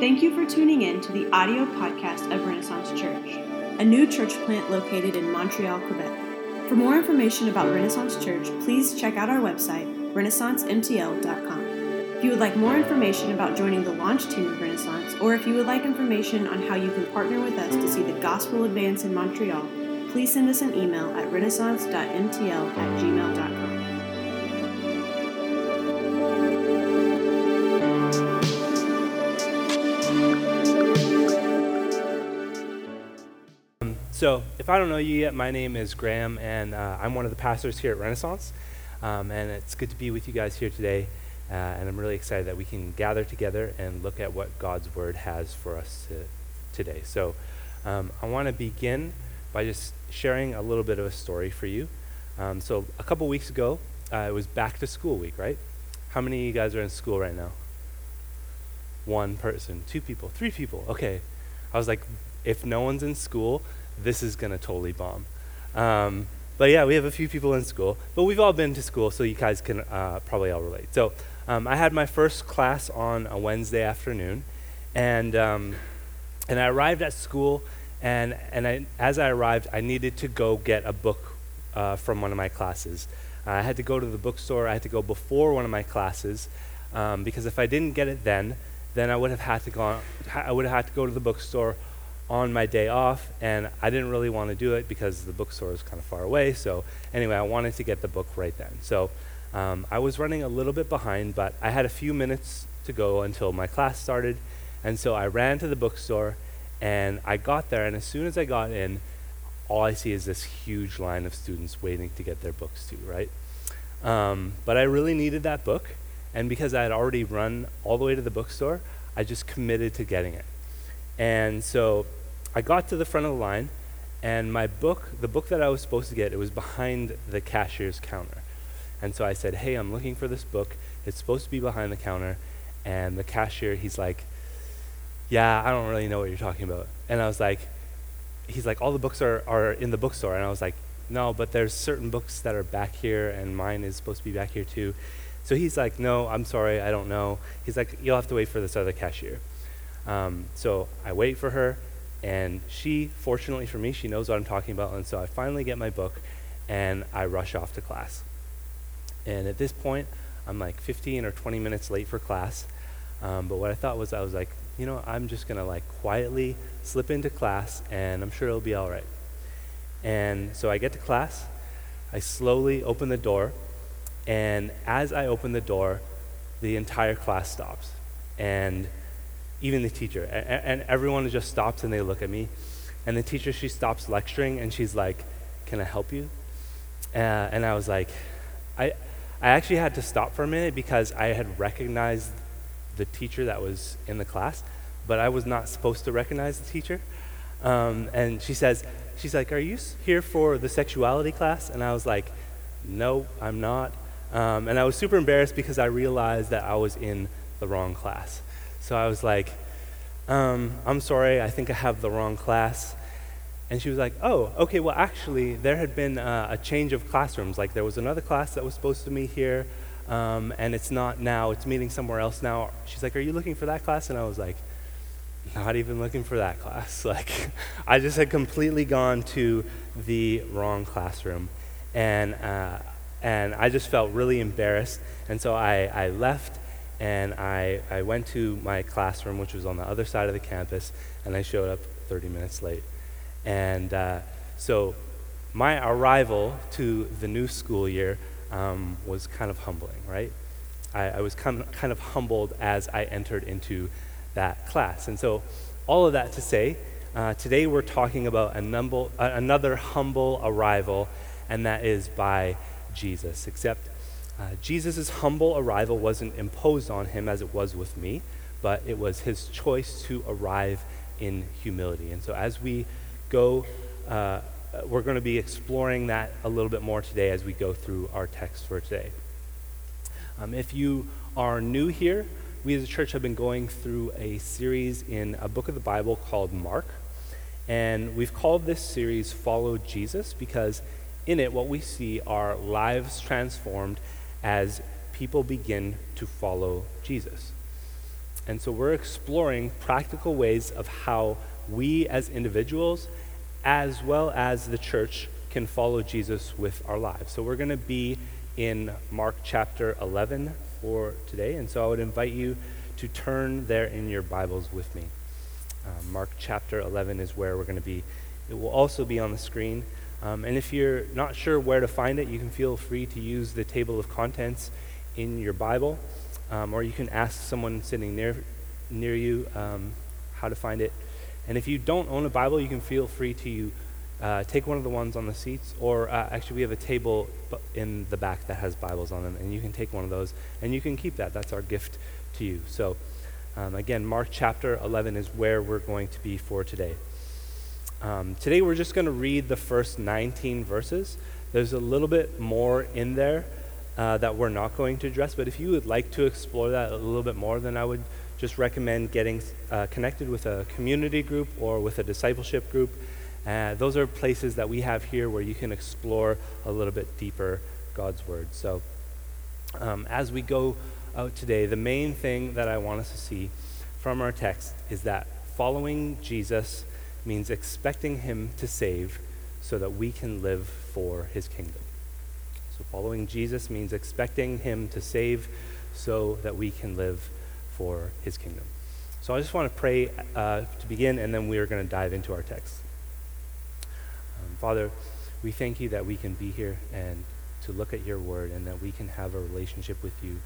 Thank you for tuning in to the audio podcast of Renaissance Church, a new church plant located in Montreal, Quebec. For more information about Renaissance Church, please check out our website, renaissancemtl.com. If you would like more information about joining the launch team of Renaissance, or if you would like information on how you can partner with us to see the gospel advance in Montreal, please send us an email at renaissance.mtl at gmail.com. So, if I don't know you yet, my name is Graham, and uh, I'm one of the pastors here at Renaissance. Um, and it's good to be with you guys here today. Uh, and I'm really excited that we can gather together and look at what God's Word has for us to, today. So, um, I want to begin by just sharing a little bit of a story for you. Um, so, a couple weeks ago, uh, it was back to school week, right? How many of you guys are in school right now? One person, two people, three people. Okay. I was like, if no one's in school, this is going to totally bomb. Um, but yeah, we have a few people in school, but we've all been to school, so you guys can uh, probably all relate. So um, I had my first class on a Wednesday afternoon, and um, and I arrived at school, and and I, as I arrived, I needed to go get a book uh, from one of my classes. I had to go to the bookstore. I had to go before one of my classes um, because if I didn't get it then, then I would have had to go. I would have had to go to the bookstore on my day off, and I didn't really want to do it because the bookstore is kind of far away. So, anyway, I wanted to get the book right then. So, um, I was running a little bit behind, but I had a few minutes to go until my class started. And so I ran to the bookstore, and I got there, and as soon as I got in, all I see is this huge line of students waiting to get their books too, right? Um, but I really needed that book, and because I had already run all the way to the bookstore, I just committed to getting it. And so I got to the front of the line, and my book, the book that I was supposed to get, it was behind the cashier's counter. And so I said, Hey, I'm looking for this book. It's supposed to be behind the counter. And the cashier, he's like, Yeah, I don't really know what you're talking about. And I was like, He's like, All the books are, are in the bookstore. And I was like, No, but there's certain books that are back here, and mine is supposed to be back here too. So he's like, No, I'm sorry, I don't know. He's like, You'll have to wait for this other cashier. Um, so I wait for her. And she, fortunately for me, she knows what I'm talking about. And so I finally get my book and I rush off to class. And at this point, I'm like 15 or 20 minutes late for class. Um, but what I thought was, I was like, you know, I'm just going to like quietly slip into class and I'm sure it'll be all right. And so I get to class. I slowly open the door. And as I open the door, the entire class stops. And even the teacher. And, and everyone just stops and they look at me. And the teacher, she stops lecturing and she's like, Can I help you? Uh, and I was like, I, I actually had to stop for a minute because I had recognized the teacher that was in the class, but I was not supposed to recognize the teacher. Um, and she says, She's like, Are you here for the sexuality class? And I was like, No, I'm not. Um, and I was super embarrassed because I realized that I was in the wrong class. So I was like, um, I'm sorry, I think I have the wrong class. And she was like, oh, okay, well, actually, there had been uh, a change of classrooms. Like, there was another class that was supposed to meet here, um, and it's not now, it's meeting somewhere else now. She's like, are you looking for that class? And I was like, not even looking for that class. Like, I just had completely gone to the wrong classroom. And, uh, and I just felt really embarrassed. And so I, I left and I, I went to my classroom, which was on the other side of the campus, and I showed up 30 minutes late. And uh, so my arrival to the new school year um, was kind of humbling, right? I, I was kind of, kind of humbled as I entered into that class. And so, all of that to say, uh, today we're talking about a uh, another humble arrival, and that is by Jesus. Except uh, Jesus' humble arrival wasn't imposed on him as it was with me, but it was his choice to arrive in humility. And so as we go, uh, we're going to be exploring that a little bit more today as we go through our text for today. Um, if you are new here, we as a church have been going through a series in a book of the Bible called Mark. And we've called this series Follow Jesus because in it, what we see are lives transformed as people begin to follow Jesus. And so we're exploring practical ways of how we as individuals, as well as the church, can follow Jesus with our lives. So we're going to be in Mark chapter 11 for today. And so I would invite you to turn there in your Bibles with me. Uh, Mark chapter 11 is where we're going to be. It will also be on the screen. Um, and if you're not sure where to find it, you can feel free to use the table of contents in your Bible, um, or you can ask someone sitting near, near you um, how to find it. And if you don't own a Bible, you can feel free to uh, take one of the ones on the seats, or uh, actually, we have a table in the back that has Bibles on them, and you can take one of those and you can keep that. That's our gift to you. So, um, again, Mark chapter 11 is where we're going to be for today. Um, today we're just going to read the first 19 verses. There's a little bit more in there uh, that we're not going to address, but if you would like to explore that a little bit more, then I would just recommend getting uh, connected with a community group or with a discipleship group. Uh, those are places that we have here where you can explore a little bit deeper God's Word. So, um, as we go out today, the main thing that I want us to see from our text is that following Jesus means expecting Him to save so that we can live for His kingdom. So, following Jesus means expecting Him to save so that we can live for His kingdom. So, I just want to pray uh, to begin, and then we are going to dive into our text. Um, Father, we thank you that we can be here and to look at your word and that we can have a relationship with you,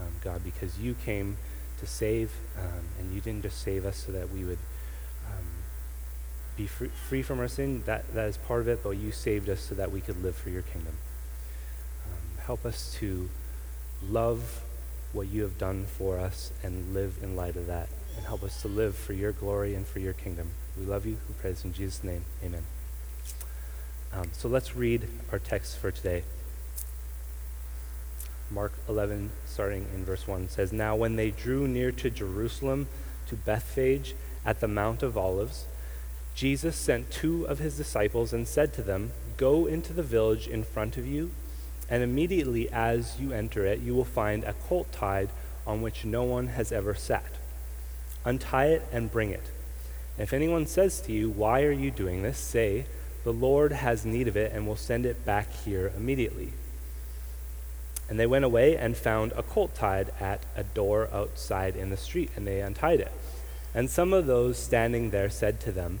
um, God, because you came to save, um, and you didn't just save us so that we would be free, free from our sin. That, that is part of it, but you saved us so that we could live for your kingdom. Um, help us to love what you have done for us and live in light of that. And help us to live for your glory and for your kingdom. We love you. We pray this in Jesus' name. Amen. Um, so let's read our text for today. Mark 11, starting in verse 1, says, Now when they drew near to Jerusalem, to Bethphage, at the Mount of Olives, Jesus sent two of his disciples and said to them, Go into the village in front of you, and immediately as you enter it, you will find a colt tied on which no one has ever sat. Untie it and bring it. If anyone says to you, Why are you doing this? say, The Lord has need of it and will send it back here immediately. And they went away and found a colt tied at a door outside in the street, and they untied it. And some of those standing there said to them,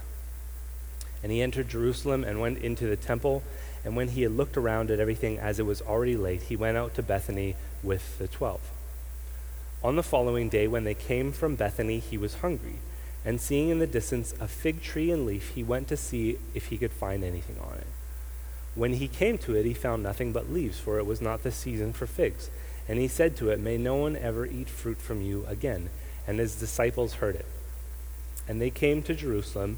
And he entered Jerusalem and went into the temple. And when he had looked around at everything as it was already late, he went out to Bethany with the twelve. On the following day, when they came from Bethany, he was hungry. And seeing in the distance a fig tree and leaf, he went to see if he could find anything on it. When he came to it, he found nothing but leaves, for it was not the season for figs. And he said to it, May no one ever eat fruit from you again. And his disciples heard it. And they came to Jerusalem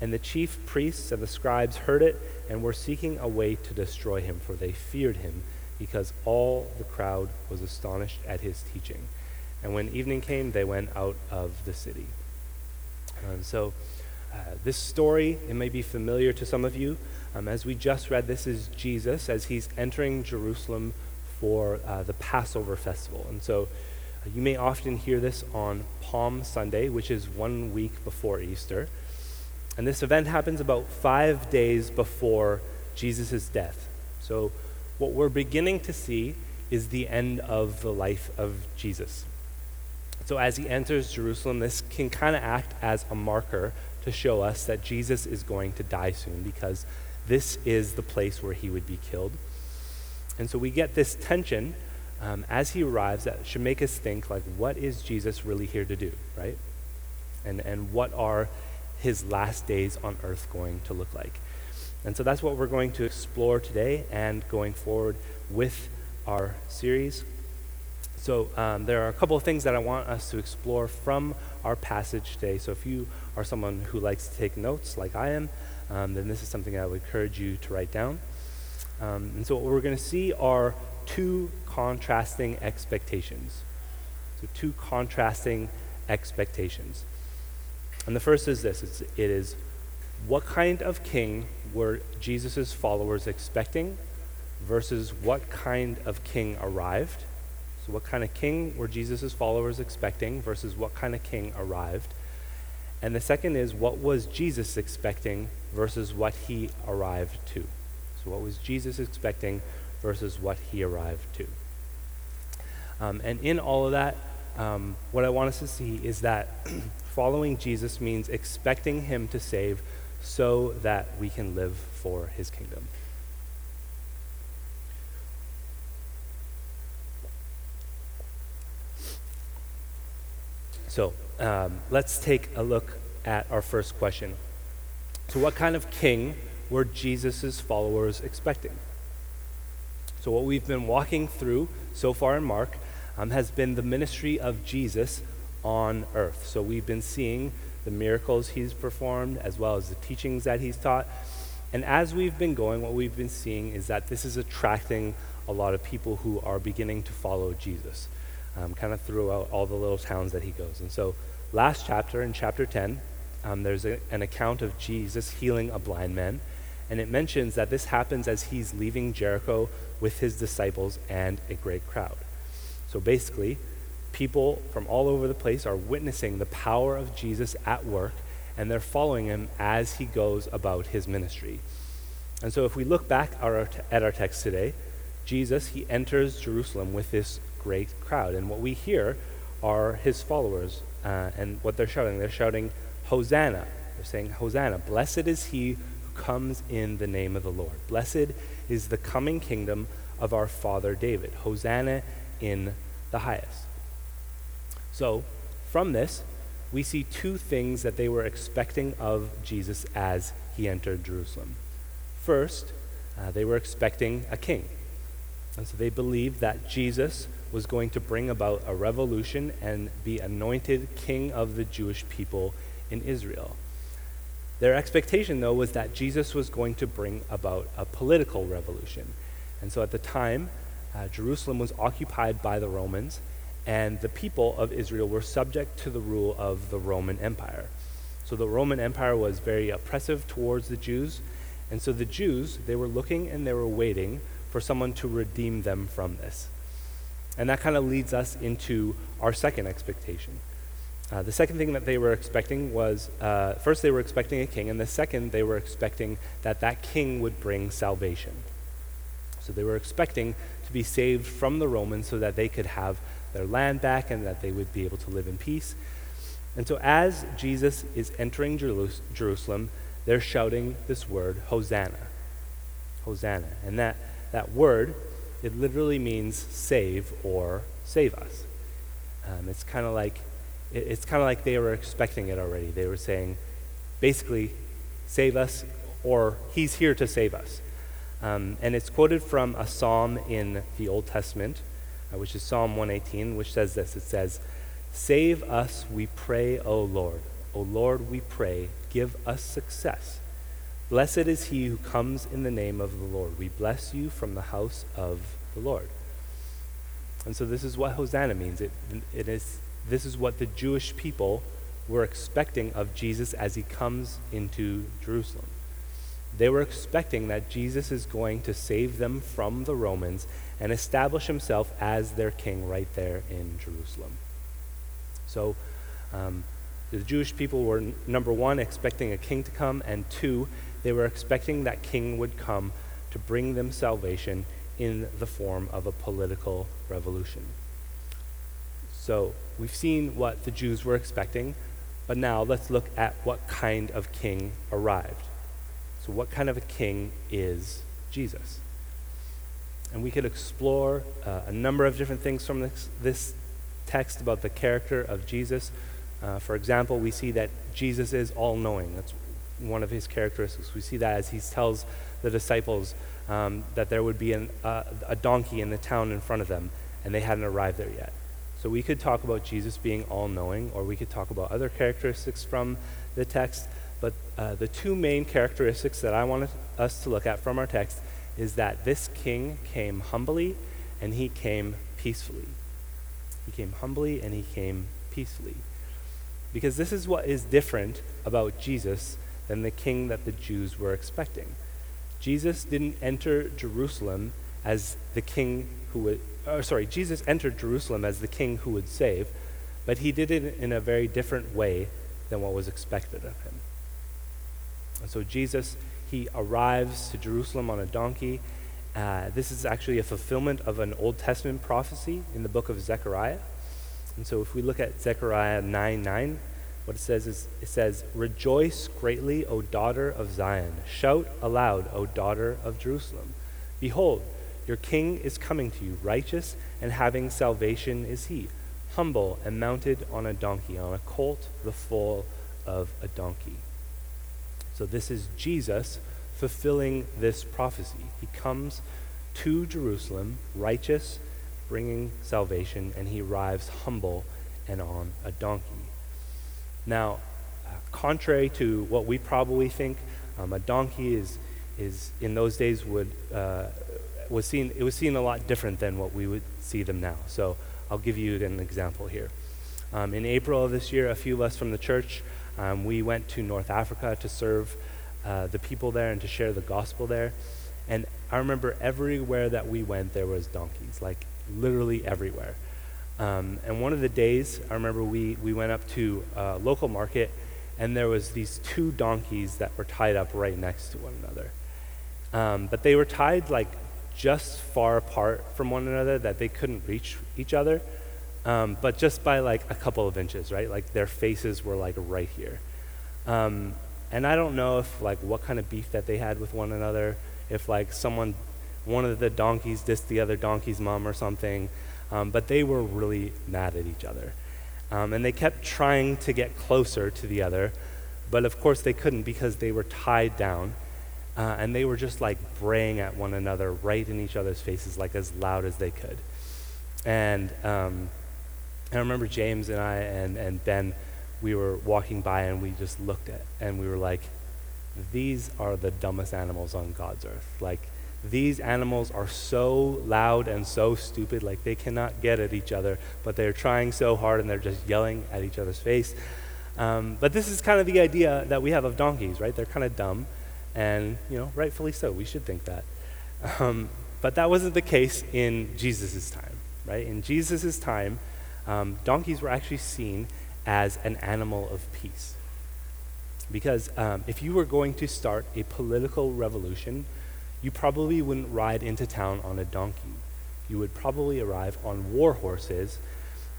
And the chief priests and the scribes heard it and were seeking a way to destroy him, for they feared him, because all the crowd was astonished at his teaching. And when evening came, they went out of the city. And so, uh, this story, it may be familiar to some of you. Um, as we just read, this is Jesus as he's entering Jerusalem for uh, the Passover festival. And so, uh, you may often hear this on Palm Sunday, which is one week before Easter. And this event happens about five days before Jesus' death. So, what we're beginning to see is the end of the life of Jesus. So, as he enters Jerusalem, this can kind of act as a marker to show us that Jesus is going to die soon because this is the place where he would be killed. And so we get this tension um, as he arrives that should make us think, like, what is Jesus really here to do, right? And, and what are his last days on earth going to look like? And so that's what we're going to explore today and going forward with our series. So um, there are a couple of things that I want us to explore from our passage today. So if you are someone who likes to take notes, like I am, um, then this is something I would encourage you to write down. Um, and so what we're going to see are two contrasting expectations. So two contrasting expectations. And the first is this it's, it is what kind of king were Jesus' followers expecting versus what kind of king arrived. So, what kind of king were Jesus' followers expecting versus what kind of king arrived? And the second is what was Jesus expecting versus what he arrived to? So, what was Jesus expecting versus what he arrived to? Um, and in all of that, um, what I want us to see is that following Jesus means expecting him to save so that we can live for his kingdom. So um, let's take a look at our first question. So, what kind of king were Jesus' followers expecting? So, what we've been walking through so far in Mark um, has been the ministry of Jesus on earth. So, we've been seeing the miracles he's performed as well as the teachings that he's taught. And as we've been going, what we've been seeing is that this is attracting a lot of people who are beginning to follow Jesus, um, kind of throughout all the little towns that he goes. And so, last chapter, in chapter 10, um, there's a, an account of Jesus healing a blind man. And it mentions that this happens as he's leaving Jericho with his disciples and a great crowd. So basically, people from all over the place are witnessing the power of Jesus at work, and they're following him as he goes about his ministry. And so, if we look back at our, at our text today, Jesus, he enters Jerusalem with this great crowd. And what we hear are his followers. Uh, and what they're shouting, they're shouting, Hosanna. They're saying, Hosanna. Blessed is he who comes in the name of the Lord. Blessed is the coming kingdom of our father David. Hosanna in the highest. So, from this, we see two things that they were expecting of Jesus as he entered Jerusalem. First, uh, they were expecting a king. And so they believed that Jesus was going to bring about a revolution and be anointed king of the Jewish people in Israel. Their expectation, though, was that Jesus was going to bring about a political revolution. And so at the time, uh, Jerusalem was occupied by the Romans, and the people of Israel were subject to the rule of the Roman Empire. So the Roman Empire was very oppressive towards the Jews, and so the Jews, they were looking and they were waiting for someone to redeem them from this. And that kind of leads us into our second expectation. Uh, the second thing that they were expecting was uh, first, they were expecting a king, and the second, they were expecting that that king would bring salvation. So they were expecting to be saved from the Romans so that they could have their land back and that they would be able to live in peace. And so, as Jesus is entering Jerusalem, they're shouting this word, Hosanna. Hosanna. And that, that word, it literally means save or save us. Um, it's kind of like it, it's kind of like they were expecting it already. They were saying, basically, save us, or he's here to save us. Um, and it's quoted from a psalm in the Old Testament uh, which is Psalm 118, which says this It says, Save us, we pray, O Lord. O Lord, we pray, give us success. Blessed is he who comes in the name of the Lord. We bless you from the house of the Lord. And so this is what Hosanna means. It, it is, this is what the Jewish people were expecting of Jesus as he comes into Jerusalem. They were expecting that Jesus is going to save them from the Romans and establish himself as their king right there in Jerusalem. So um, the Jewish people were, number one, expecting a king to come, and two, they were expecting that king would come to bring them salvation in the form of a political revolution. So we've seen what the Jews were expecting. But now let's look at what kind of king arrived. So, what kind of a king is Jesus? And we could explore uh, a number of different things from this, this text about the character of Jesus. Uh, for example, we see that Jesus is all knowing. That's one of his characteristics. We see that as he tells the disciples um, that there would be an, uh, a donkey in the town in front of them, and they hadn't arrived there yet. So we could talk about Jesus being all knowing, or we could talk about other characteristics from the text. But uh, the two main characteristics that I wanted us to look at from our text is that this king came humbly and he came peacefully. He came humbly and he came peacefully. Because this is what is different about Jesus than the king that the Jews were expecting. Jesus didn't enter Jerusalem as the king who would, or sorry, Jesus entered Jerusalem as the king who would save, but he did it in a very different way than what was expected of him. And so Jesus, he arrives to Jerusalem on a donkey. Uh, this is actually a fulfillment of an Old Testament prophecy in the book of Zechariah. And so if we look at Zechariah 9 9, what it says is it says, Rejoice greatly, O daughter of Zion. Shout aloud, O daughter of Jerusalem. Behold, your king is coming to you, righteous and having salvation is he, humble and mounted on a donkey, on a colt, the foal of a donkey. So this is Jesus fulfilling this prophecy. He comes to Jerusalem, righteous, bringing salvation, and he arrives humble and on a donkey. Now, uh, contrary to what we probably think, um, a donkey is, is in those days would uh, was seen it was seen a lot different than what we would see them now. So I'll give you an example here. Um, in April of this year, a few of us from the church um, we went to North Africa to serve uh, the people there and to share the gospel there. And I remember everywhere that we went, there was donkeys, like literally everywhere. Um, and one of the days, I remember we, we went up to a local market, and there was these two donkeys that were tied up right next to one another. Um, but they were tied like just far apart from one another that they couldn't reach each other, um, but just by like a couple of inches, right? Like their faces were like right here. Um, and I don't know if like what kind of beef that they had with one another, if like someone, one of the donkeys dissed the other donkey's mom or something. Um, but they were really mad at each other. Um, and they kept trying to get closer to the other, but of course they couldn't because they were tied down. Uh, and they were just like braying at one another right in each other's faces, like as loud as they could. And um, I remember James and I and, and Ben, we were walking by and we just looked at and we were like, these are the dumbest animals on God's earth. Like, these animals are so loud and so stupid, like they cannot get at each other, but they're trying so hard and they're just yelling at each other's face. Um, but this is kind of the idea that we have of donkeys, right? They're kind of dumb, and you know, rightfully so. We should think that. Um, but that wasn't the case in Jesus' time, right? In Jesus' time, um, donkeys were actually seen as an animal of peace. Because um, if you were going to start a political revolution, you probably wouldn't ride into town on a donkey. You would probably arrive on war horses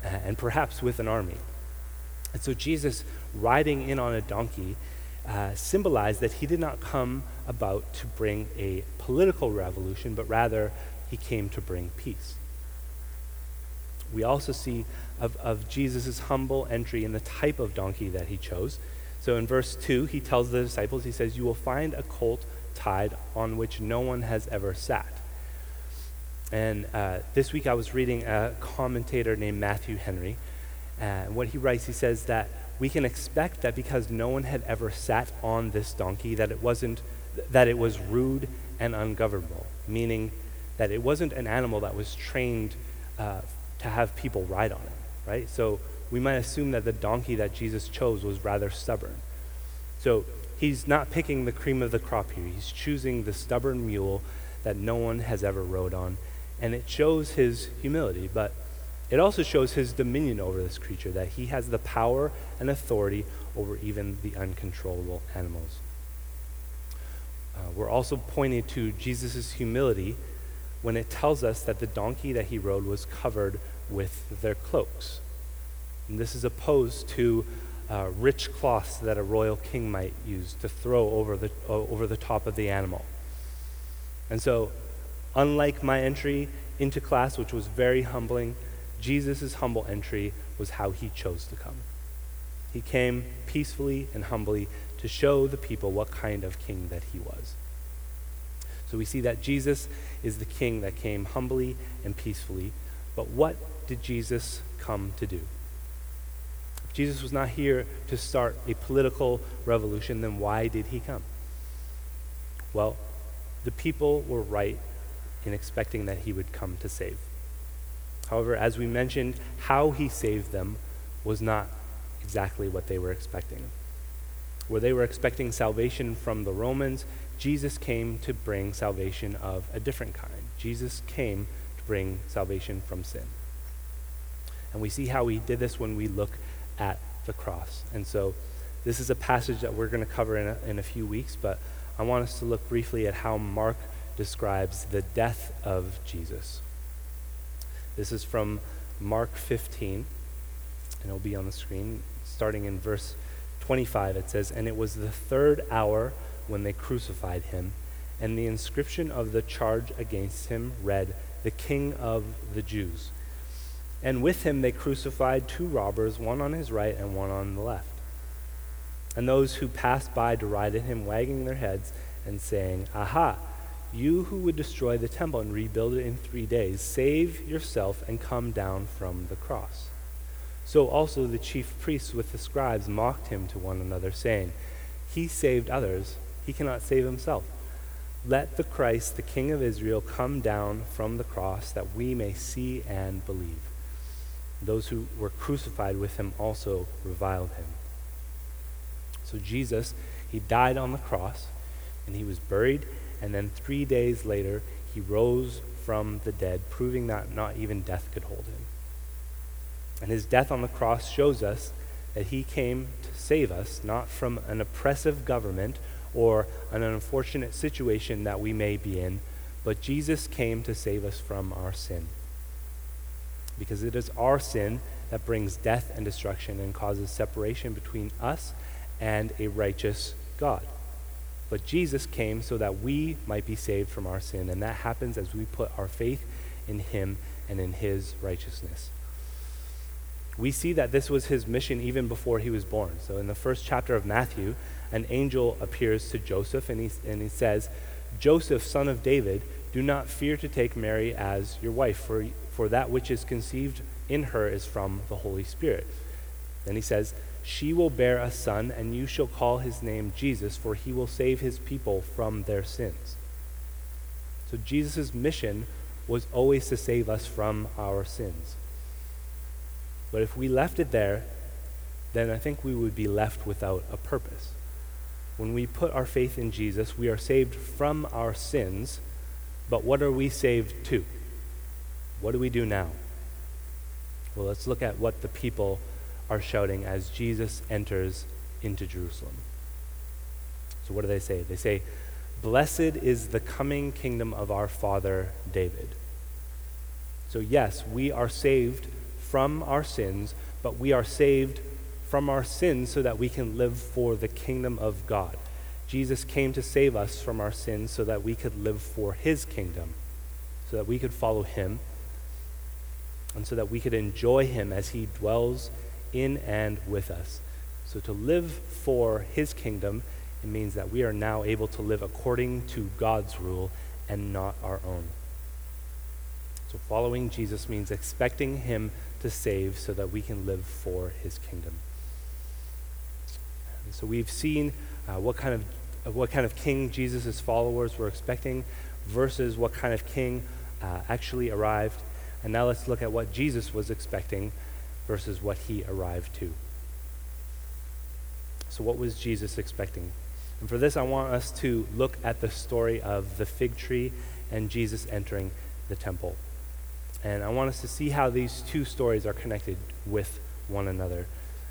uh, and perhaps with an army. And so Jesus riding in on a donkey uh, symbolized that he did not come about to bring a political revolution, but rather he came to bring peace. We also see of, of Jesus' humble entry in the type of donkey that he chose. So in verse 2, he tells the disciples, he says, You will find a colt tied on which no one has ever sat. And uh, this week I was reading a commentator named Matthew Henry. And what he writes, he says that we can expect that because no one had ever sat on this donkey, that it wasn't that it was rude and ungovernable, meaning that it wasn't an animal that was trained uh, to have people ride on it, right? So we might assume that the donkey that Jesus chose was rather stubborn. So he's not picking the cream of the crop here. He's choosing the stubborn mule that no one has ever rode on. And it shows his humility, but it also shows his dominion over this creature, that he has the power and authority over even the uncontrollable animals. Uh, we're also pointed to Jesus' humility when it tells us that the donkey that he rode was covered with their cloaks. And this is opposed to uh, rich cloths that a royal king might use to throw over the, uh, over the top of the animal. And so, unlike my entry into class, which was very humbling, Jesus' humble entry was how he chose to come. He came peacefully and humbly to show the people what kind of king that he was. So we see that Jesus is the king that came humbly and peacefully. But what did Jesus come to do? If Jesus was not here to start a political revolution, then why did he come? Well, the people were right in expecting that he would come to save. However, as we mentioned, how he saved them was not exactly what they were expecting. Where they were expecting salvation from the Romans, Jesus came to bring salvation of a different kind. Jesus came to bring salvation from sin. And we see how he did this when we look at the cross. And so this is a passage that we're going to cover in a, in a few weeks, but I want us to look briefly at how Mark describes the death of Jesus. This is from Mark 15, and it'll be on the screen, starting in verse 25. It says, And it was the third hour when they crucified him, and the inscription of the charge against him read, The King of the Jews. And with him they crucified two robbers, one on his right and one on the left. And those who passed by derided him, wagging their heads and saying, Aha! You who would destroy the temple and rebuild it in three days, save yourself and come down from the cross. So also the chief priests with the scribes mocked him to one another, saying, He saved others he cannot save himself. Let the Christ, the King of Israel, come down from the cross that we may see and believe. Those who were crucified with him also reviled him. So Jesus, he died on the cross and he was buried, and then three days later he rose from the dead, proving that not even death could hold him. And his death on the cross shows us that he came to save us, not from an oppressive government or an unfortunate situation that we may be in, but Jesus came to save us from our sin. Because it is our sin that brings death and destruction and causes separation between us and a righteous God. But Jesus came so that we might be saved from our sin, and that happens as we put our faith in Him and in His righteousness. We see that this was His mission even before He was born. So in the first chapter of Matthew, an angel appears to Joseph and he, and he says, Joseph, son of David, do not fear to take Mary as your wife, for, for that which is conceived in her is from the Holy Spirit. Then he says, She will bear a son, and you shall call his name Jesus, for he will save his people from their sins. So Jesus' mission was always to save us from our sins. But if we left it there, then I think we would be left without a purpose when we put our faith in Jesus, we are saved from our sins, but what are we saved to? What do we do now? Well, let's look at what the people are shouting as Jesus enters into Jerusalem. So, what do they say? They say, Blessed is the coming kingdom of our father David. So, yes, we are saved from our sins, but we are saved from our sins so that we can live for the kingdom of God. Jesus came to save us from our sins so that we could live for his kingdom, so that we could follow him, and so that we could enjoy him as he dwells in and with us. So to live for his kingdom, it means that we are now able to live according to God's rule and not our own. So following Jesus means expecting him to save so that we can live for his kingdom. So we've seen uh, what kind of what kind of king Jesus' followers were expecting versus what kind of king uh, actually arrived. And now let's look at what Jesus was expecting versus what he arrived to. So, what was Jesus expecting? And for this, I want us to look at the story of the fig tree and Jesus entering the temple. And I want us to see how these two stories are connected with one another.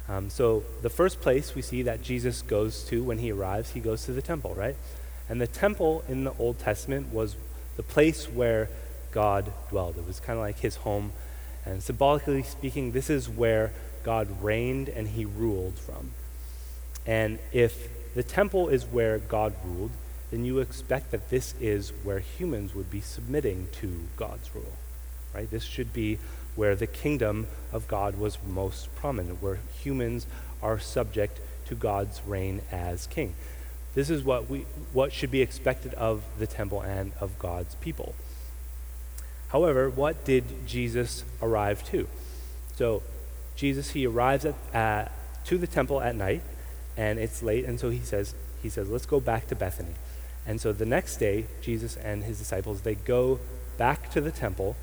Um, so, the first place we see that Jesus goes to when he arrives, he goes to the temple, right? And the temple in the Old Testament was the place where God dwelled. It was kind of like his home. And symbolically speaking, this is where God reigned and he ruled from. And if the temple is where God ruled, then you expect that this is where humans would be submitting to God's rule. Right? This should be where the kingdom of God was most prominent, where humans are subject to God's reign as king. This is what we what should be expected of the temple and of God's people. However, what did Jesus arrive to? So, Jesus he arrives at, uh, to the temple at night, and it's late, and so he says he says, "Let's go back to Bethany." And so the next day, Jesus and his disciples they go back to the temple,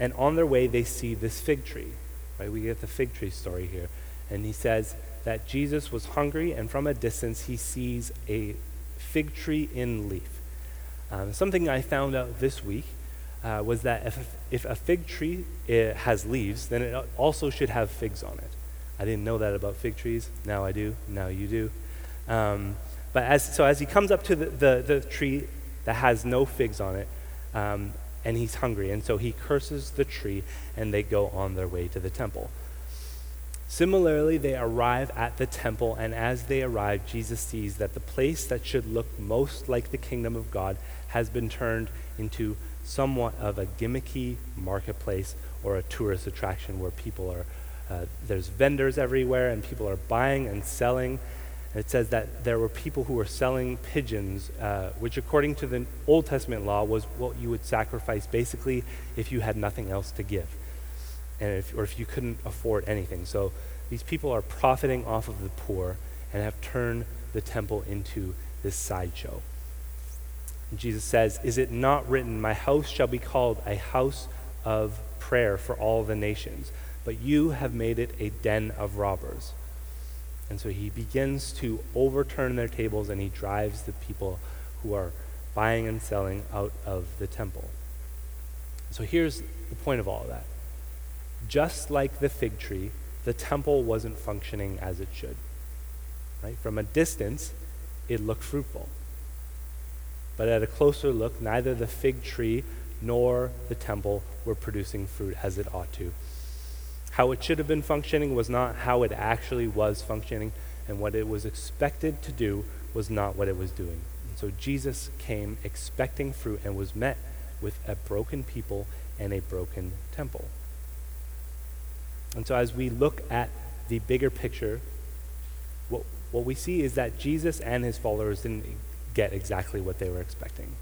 and on their way they see this fig tree. Right? We get the fig tree story here, and he says that Jesus was hungry, and from a distance he sees a fig tree in leaf. Um, something I found out this week uh, was that if, if a fig tree has leaves, then it also should have figs on it. I didn't know that about fig trees. Now I do. Now you do. Um, but as, so as he comes up to the, the, the tree that has no figs on it, um, and he's hungry, and so he curses the tree, and they go on their way to the temple. Similarly, they arrive at the temple, and as they arrive, Jesus sees that the place that should look most like the kingdom of God has been turned into somewhat of a gimmicky marketplace or a tourist attraction where people are, uh, there's vendors everywhere, and people are buying and selling. It says that there were people who were selling pigeons, uh, which, according to the Old Testament law, was what you would sacrifice basically if you had nothing else to give and if, or if you couldn't afford anything. So these people are profiting off of the poor and have turned the temple into this sideshow. Jesus says, Is it not written, My house shall be called a house of prayer for all the nations, but you have made it a den of robbers? And so he begins to overturn their tables and he drives the people who are buying and selling out of the temple. So here's the point of all of that just like the fig tree, the temple wasn't functioning as it should. Right? From a distance, it looked fruitful. But at a closer look, neither the fig tree nor the temple were producing fruit as it ought to. How it should have been functioning was not how it actually was functioning, and what it was expected to do was not what it was doing. And so Jesus came expecting fruit and was met with a broken people and a broken temple. And so, as we look at the bigger picture, what, what we see is that Jesus and his followers didn't get exactly what they were expecting.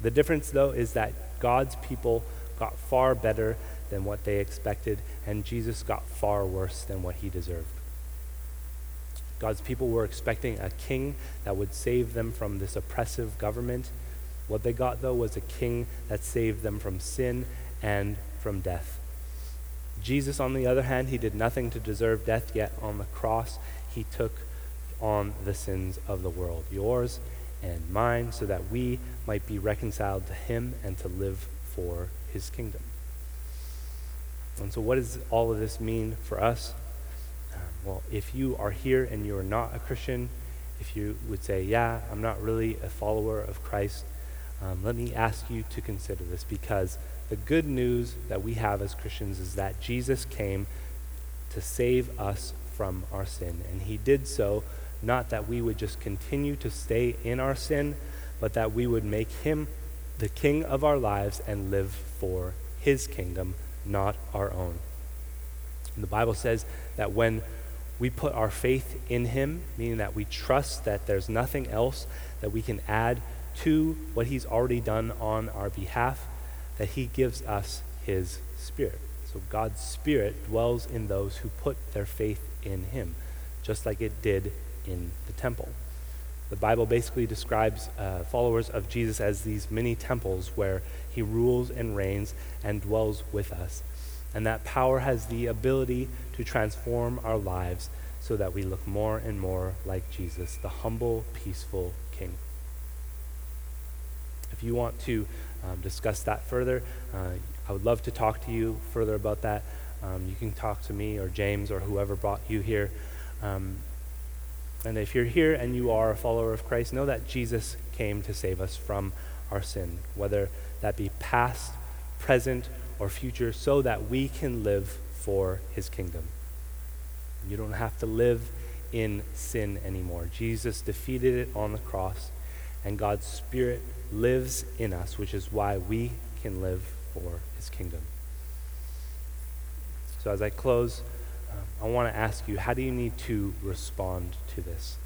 The difference, though, is that God's people got far better than what they expected, and Jesus got far worse than what he deserved. God's people were expecting a king that would save them from this oppressive government. What they got, though, was a king that saved them from sin and from death. Jesus, on the other hand, he did nothing to deserve death, yet on the cross, he took on the sins of the world, yours and mine, so that we might be reconciled to him and to live for his kingdom. And so, what does all of this mean for us? Um, well, if you are here and you are not a Christian, if you would say, Yeah, I'm not really a follower of Christ, um, let me ask you to consider this because the good news that we have as Christians is that Jesus came to save us from our sin. And he did so not that we would just continue to stay in our sin, but that we would make him the king of our lives and live for his kingdom, not our own. And the Bible says that when we put our faith in him, meaning that we trust that there's nothing else that we can add to what he's already done on our behalf, that he gives us his spirit. So God's spirit dwells in those who put their faith in him, just like it did in the temple. The Bible basically describes uh, followers of Jesus as these mini temples where he rules and reigns and dwells with us. And that power has the ability to transform our lives so that we look more and more like Jesus, the humble, peaceful King. If you want to um, discuss that further. Uh, I would love to talk to you further about that. Um, you can talk to me or James or whoever brought you here. Um, and if you're here and you are a follower of Christ, know that Jesus came to save us from our sin, whether that be past, present, or future, so that we can live for his kingdom. You don't have to live in sin anymore. Jesus defeated it on the cross, and God's Spirit lives in us, which is why we can live for his kingdom. So, as I close, I want to ask you how do you need to respond to this?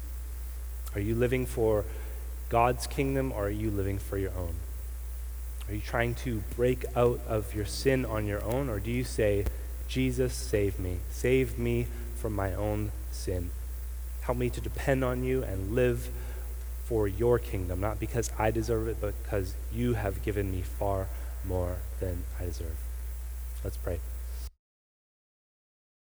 Are you living for God's kingdom or are you living for your own? Are you trying to break out of your sin on your own or do you say, Jesus, save me? Save me from my own sin. Help me to depend on you and live for your kingdom, not because I deserve it, but because you have given me far more than I deserve. Let's pray.